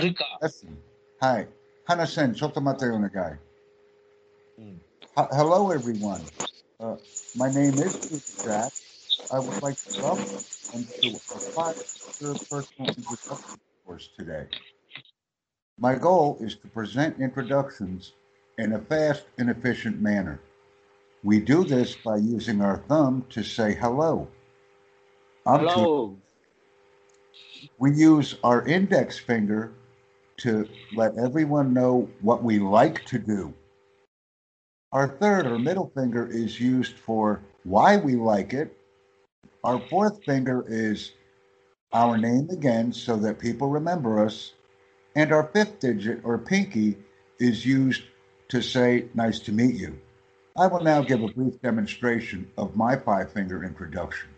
るか。Lesson. Hi. Hana-sen, ちょっと待ってお願い。うん。 H- Hello, everyone. Uh, my name is Bruce Jack. I would like to welcome you to a five-year personal introduction course today. My goal is to present introductions in a fast and efficient manner. We do this by using our thumb to say hello. I'm Tu- Hello. we use our index finger to let everyone know what we like to do. Our third or middle finger is used for why we like it. Our fourth finger is our name again so that people remember us. And our fifth digit or pinky is used to say, nice to meet you. I will now give a brief demonstration of my five finger introduction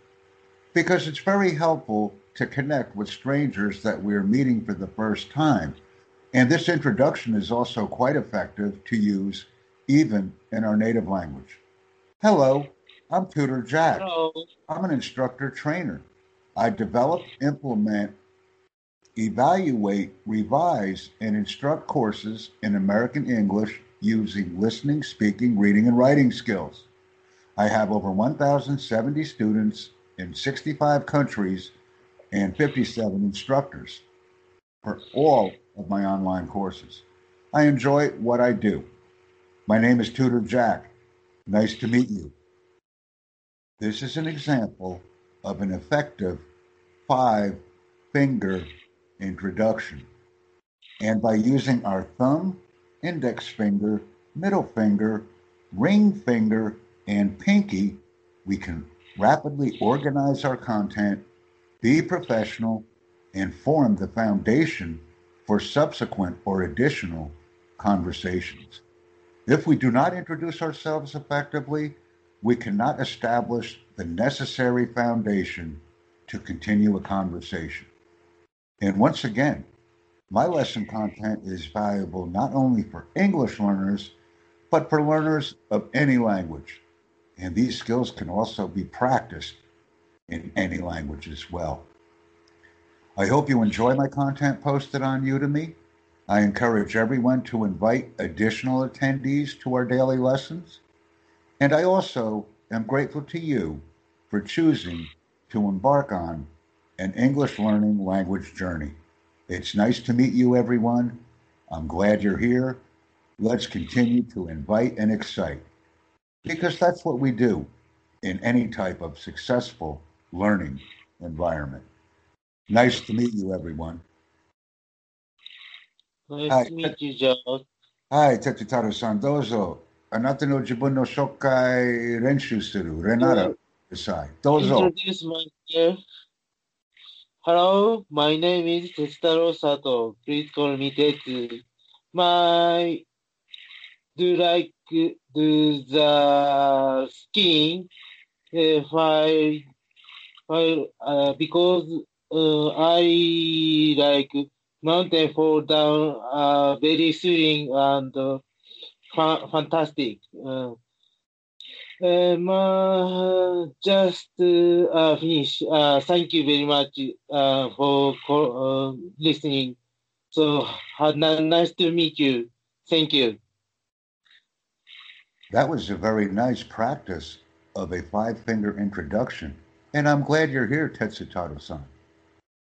because it's very helpful to connect with strangers that we're meeting for the first time. And this introduction is also quite effective to use even in our native language. Hello, I'm Tutor Jack. Hello. I'm an instructor trainer. I develop, implement, evaluate, revise, and instruct courses in American English using listening, speaking, reading, and writing skills. I have over 1,070 students in 65 countries and 57 instructors for all of my online courses. I enjoy what I do. My name is Tutor Jack. Nice to meet you. This is an example of an effective five finger introduction. And by using our thumb, index finger, middle finger, ring finger, and pinky, we can rapidly organize our content, be professional, and form the foundation for subsequent or additional conversations. If we do not introduce ourselves effectively, we cannot establish the necessary foundation to continue a conversation. And once again, my lesson content is valuable not only for English learners, but for learners of any language. And these skills can also be practiced in any language as well. I hope you enjoy my content posted on Udemy. I encourage everyone to invite additional attendees to our daily lessons. And I also am grateful to you for choosing to embark on an English learning language journey. It's nice to meet you, everyone. I'm glad you're here. Let's continue to invite and excite because that's what we do in any type of successful learning environment. Nice to meet you, everyone. Nice Hi. to meet you, Joe. Hi, Tetsutaro san dozo. Anata no jibun no shokai renshu suru. Renata desai. Dozo. Hello, my name is Tetsutaro Sato. Please call me Tetsu. My do like do the skiing uh, while, while uh, because uh, I like mountain fall down uh, very thrilling and uh, fa- fantastic. Uh, um, uh, just uh, uh, finish. Uh, thank you very much uh, for co- uh, listening. So uh, nice to meet you. Thank you. That was a very nice practice of a five finger introduction. And I'm glad you're here, Tetsutaro san.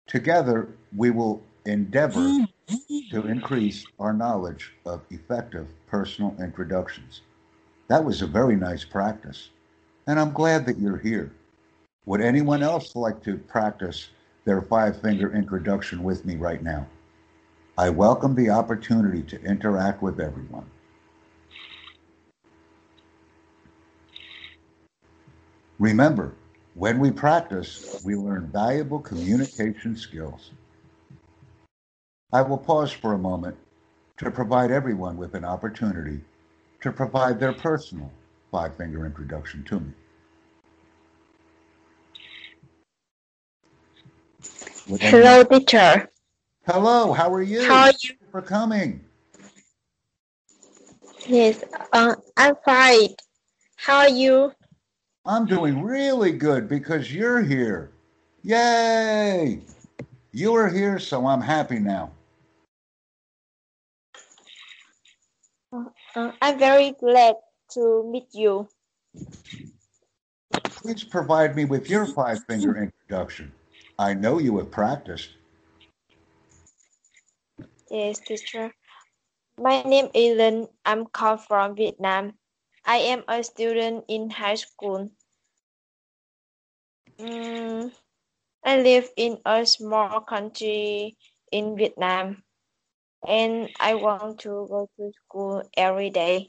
Together, we will endeavor mm-hmm. to increase our knowledge of effective personal introductions. That was a very nice practice. And I'm glad that you're here. Would anyone else like to practice their five finger introduction with me right now? I welcome the opportunity to interact with everyone. Remember, when we practice, we learn valuable communication skills. I will pause for a moment to provide everyone with an opportunity to provide their personal five finger introduction to me. Anyone- Hello, teacher. Hello, how are you? How are you? Thank you for coming. Yes, uh, I'm fine. How are you? I'm doing really good because you're here. Yay! You are here, so I'm happy now. Uh, uh, I'm very glad to meet you. Please provide me with your five finger introduction. I know you have practiced. Yes, teacher. My name is Lin. I'm come from Vietnam. I am a student in high school. Mm, I live in a small country in Vietnam, and I want to go to school every day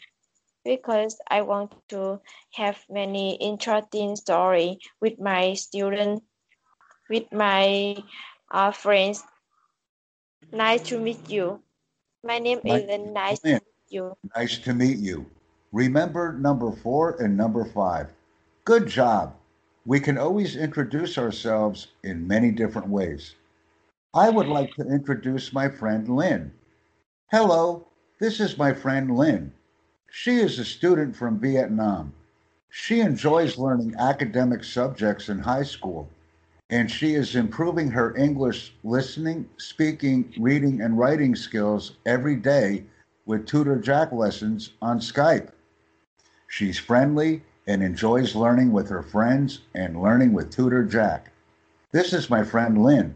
because I want to have many interesting story with my students, with my uh, friends. Nice to meet you. My name My- is. Nice to meet you. Nice to meet you. Remember number four and number five. Good job. We can always introduce ourselves in many different ways. I would like to introduce my friend Lynn. Hello, this is my friend Lynn. She is a student from Vietnam. She enjoys learning academic subjects in high school, and she is improving her English listening, speaking, reading, and writing skills every day with Tutor Jack lessons on Skype. She's friendly and enjoys learning with her friends and learning with Tutor Jack. This is my friend Lynn.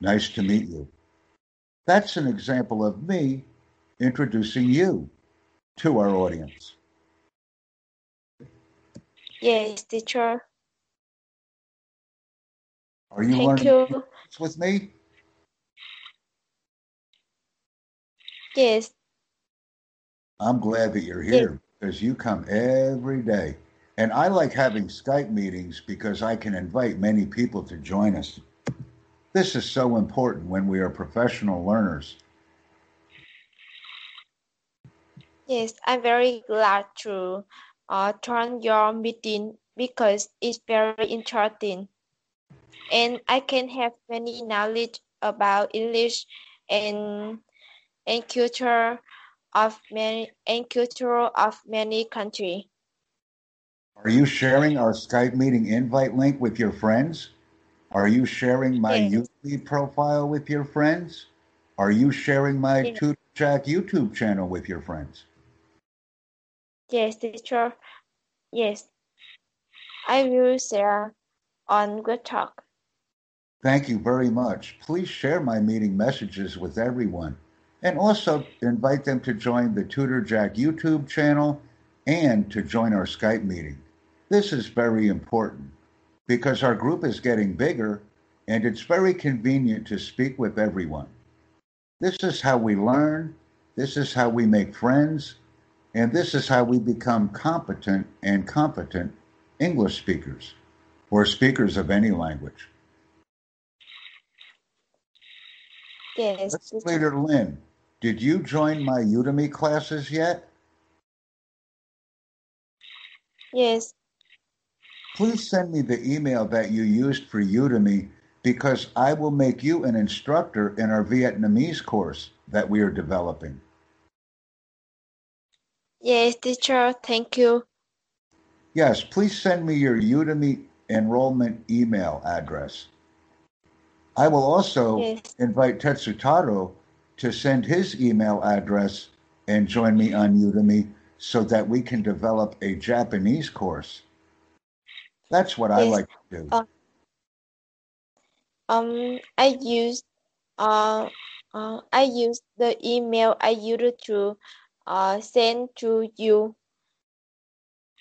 Nice to meet you. That's an example of me introducing you to our audience. Yes, teacher. Are you Thank learning you. With me? Yes, I'm glad that you're here because you come every day. And I like having Skype meetings because I can invite many people to join us. This is so important when we are professional learners. yes, I'm very glad to uh, join your meeting because it's very interesting. And I can have many knowledge about English and and culture of many and culture of many country. Are you sharing our Skype meeting invite link with your friends? Are you sharing my Yes. YouTube profile with your friends? Are you sharing my Yes. Tutor Jack YouTube channel with your friends? Yes, teacher. Yes, I will share on Good Talk. Thank you very much. Please share my meeting messages with everyone and also invite them to join the Tutor Jack YouTube channel and to join our Skype meeting. This is very important because our group is getting bigger and it's very convenient to speak with everyone. This is how we learn, this is how we make friends, and this is how we become competent and competent English speakers or speakers of any language. Yes, Let's. Leader Lynn, did you join my Udemy classes yet? Yes, Please send me the email that you used for Udemy because I will make you an instructor in our Vietnamese course that we are developing. yes, teacher. Thank you. Yes, please send me your Udemy enrollment email address. I will also Yes, invite Tetsutaro to send his email address and join me on Udemy so that we can develop a Japanese course. That's what I like to do. Uh, um, I use uh, uh, I use the email I used to uh send to you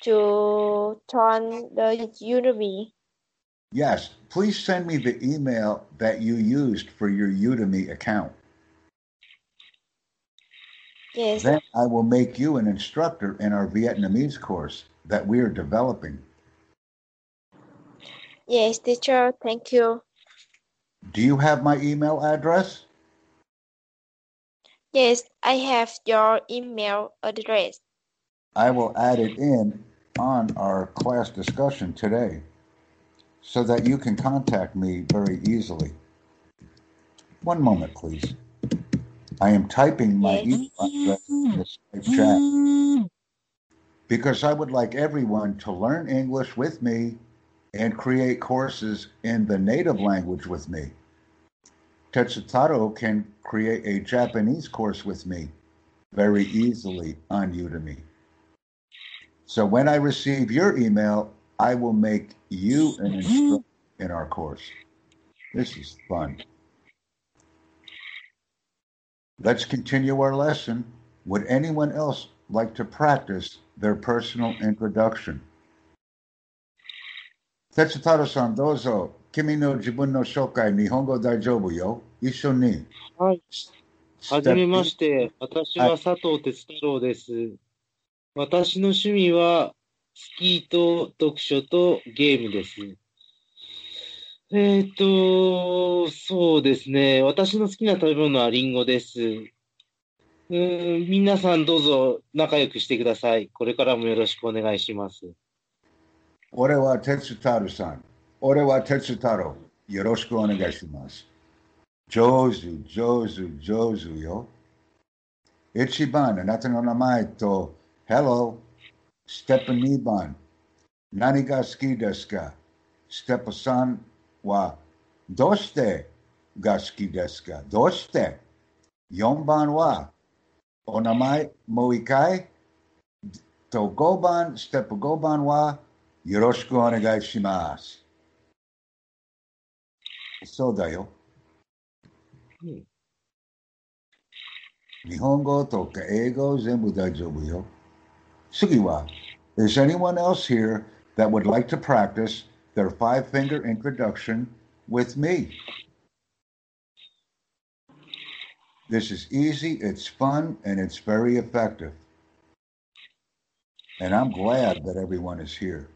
to turn the Udemy. Yes, please send me the email that you used for your Udemy account. Yes, Then I will make you an instructor in our Vietnamese course that we are developing. yes, teacher. Thank you. Do you have my email address? Yes, I have your email address. I will add it in on our class discussion today so that you can contact me very easily. One moment, please. I am typing my email address in the Skype chat mm. because I would like everyone to learn English with me and create courses in the native language with me. Tetsutaro can create a Japanese course with me, very easily on Udemy. So when I receive your email, I will make you an mm-hmm. instructor in our course. This is fun. Let's continue our lesson. Would anyone else like to practice their personal introduction? 哲太郎さん、どうぞ。君の自分の紹介、日本語大丈夫よ。一緒に。はい。はじめまして。私は佐藤哲太郎です。私の趣味は、スキーと読書とゲームです。えっ、と、そうですね。私の好きな食べ物はリンゴです。うん、皆さんどうぞ仲良くしてください。これからもよろしくお願いします。俺は哲太郎さん。俺は哲太郎。よろしくお願いします。上手、上手、上手よ。一番、あなたの名前と、Hello、ステップ2番。何が好きですか？ステップ3は、どうしてが好きですか？どうして ?4 番は、お名前もう一回。と5番、ステップ5番は、よろしくお願いします。そうだよ。うん日本語とか英語全部大丈夫よ。次は、Is anyone else here that would like to practice their five finger introduction with me? This is easy, it's fun, and it's very effective. And I'm glad that everyone is here.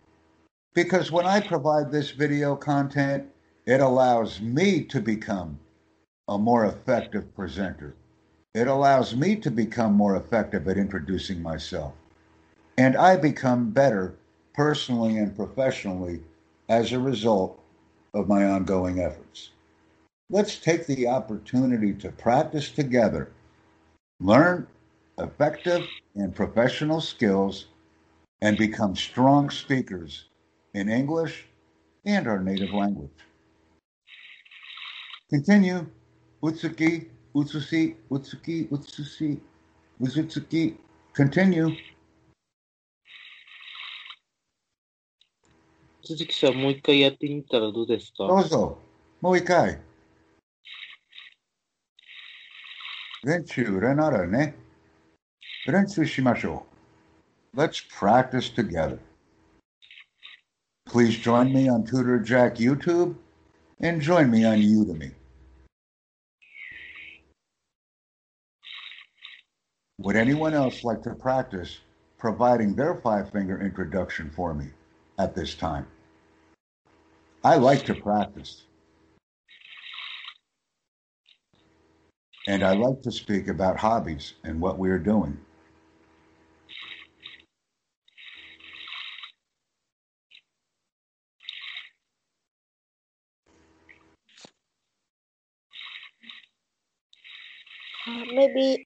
Because when I provide this video content, it allows me to become a more effective presenter. It allows me to become more effective at introducing myself. And I become better personally and professionally as a result of my ongoing efforts. Let's take the opportunity to practice together, learn effective and professional skills, and become strong speakers in English and our native language. Continue. Utsuki, Utsushi, Utsuki, Utsushi, Uzutsuki. Continue. 鈴木さん、もう一回やってみたらどうですかどうぞ。もう一回。練習れならね。練習しましょう。Let's practice together. Please join me on Tutor Jack YouTube and join me on Udemy. Would anyone else like to practice providing their five finger introduction for me At this time? I like to practice. And I like to speak about hobbies and what we're doing. Uh, maybe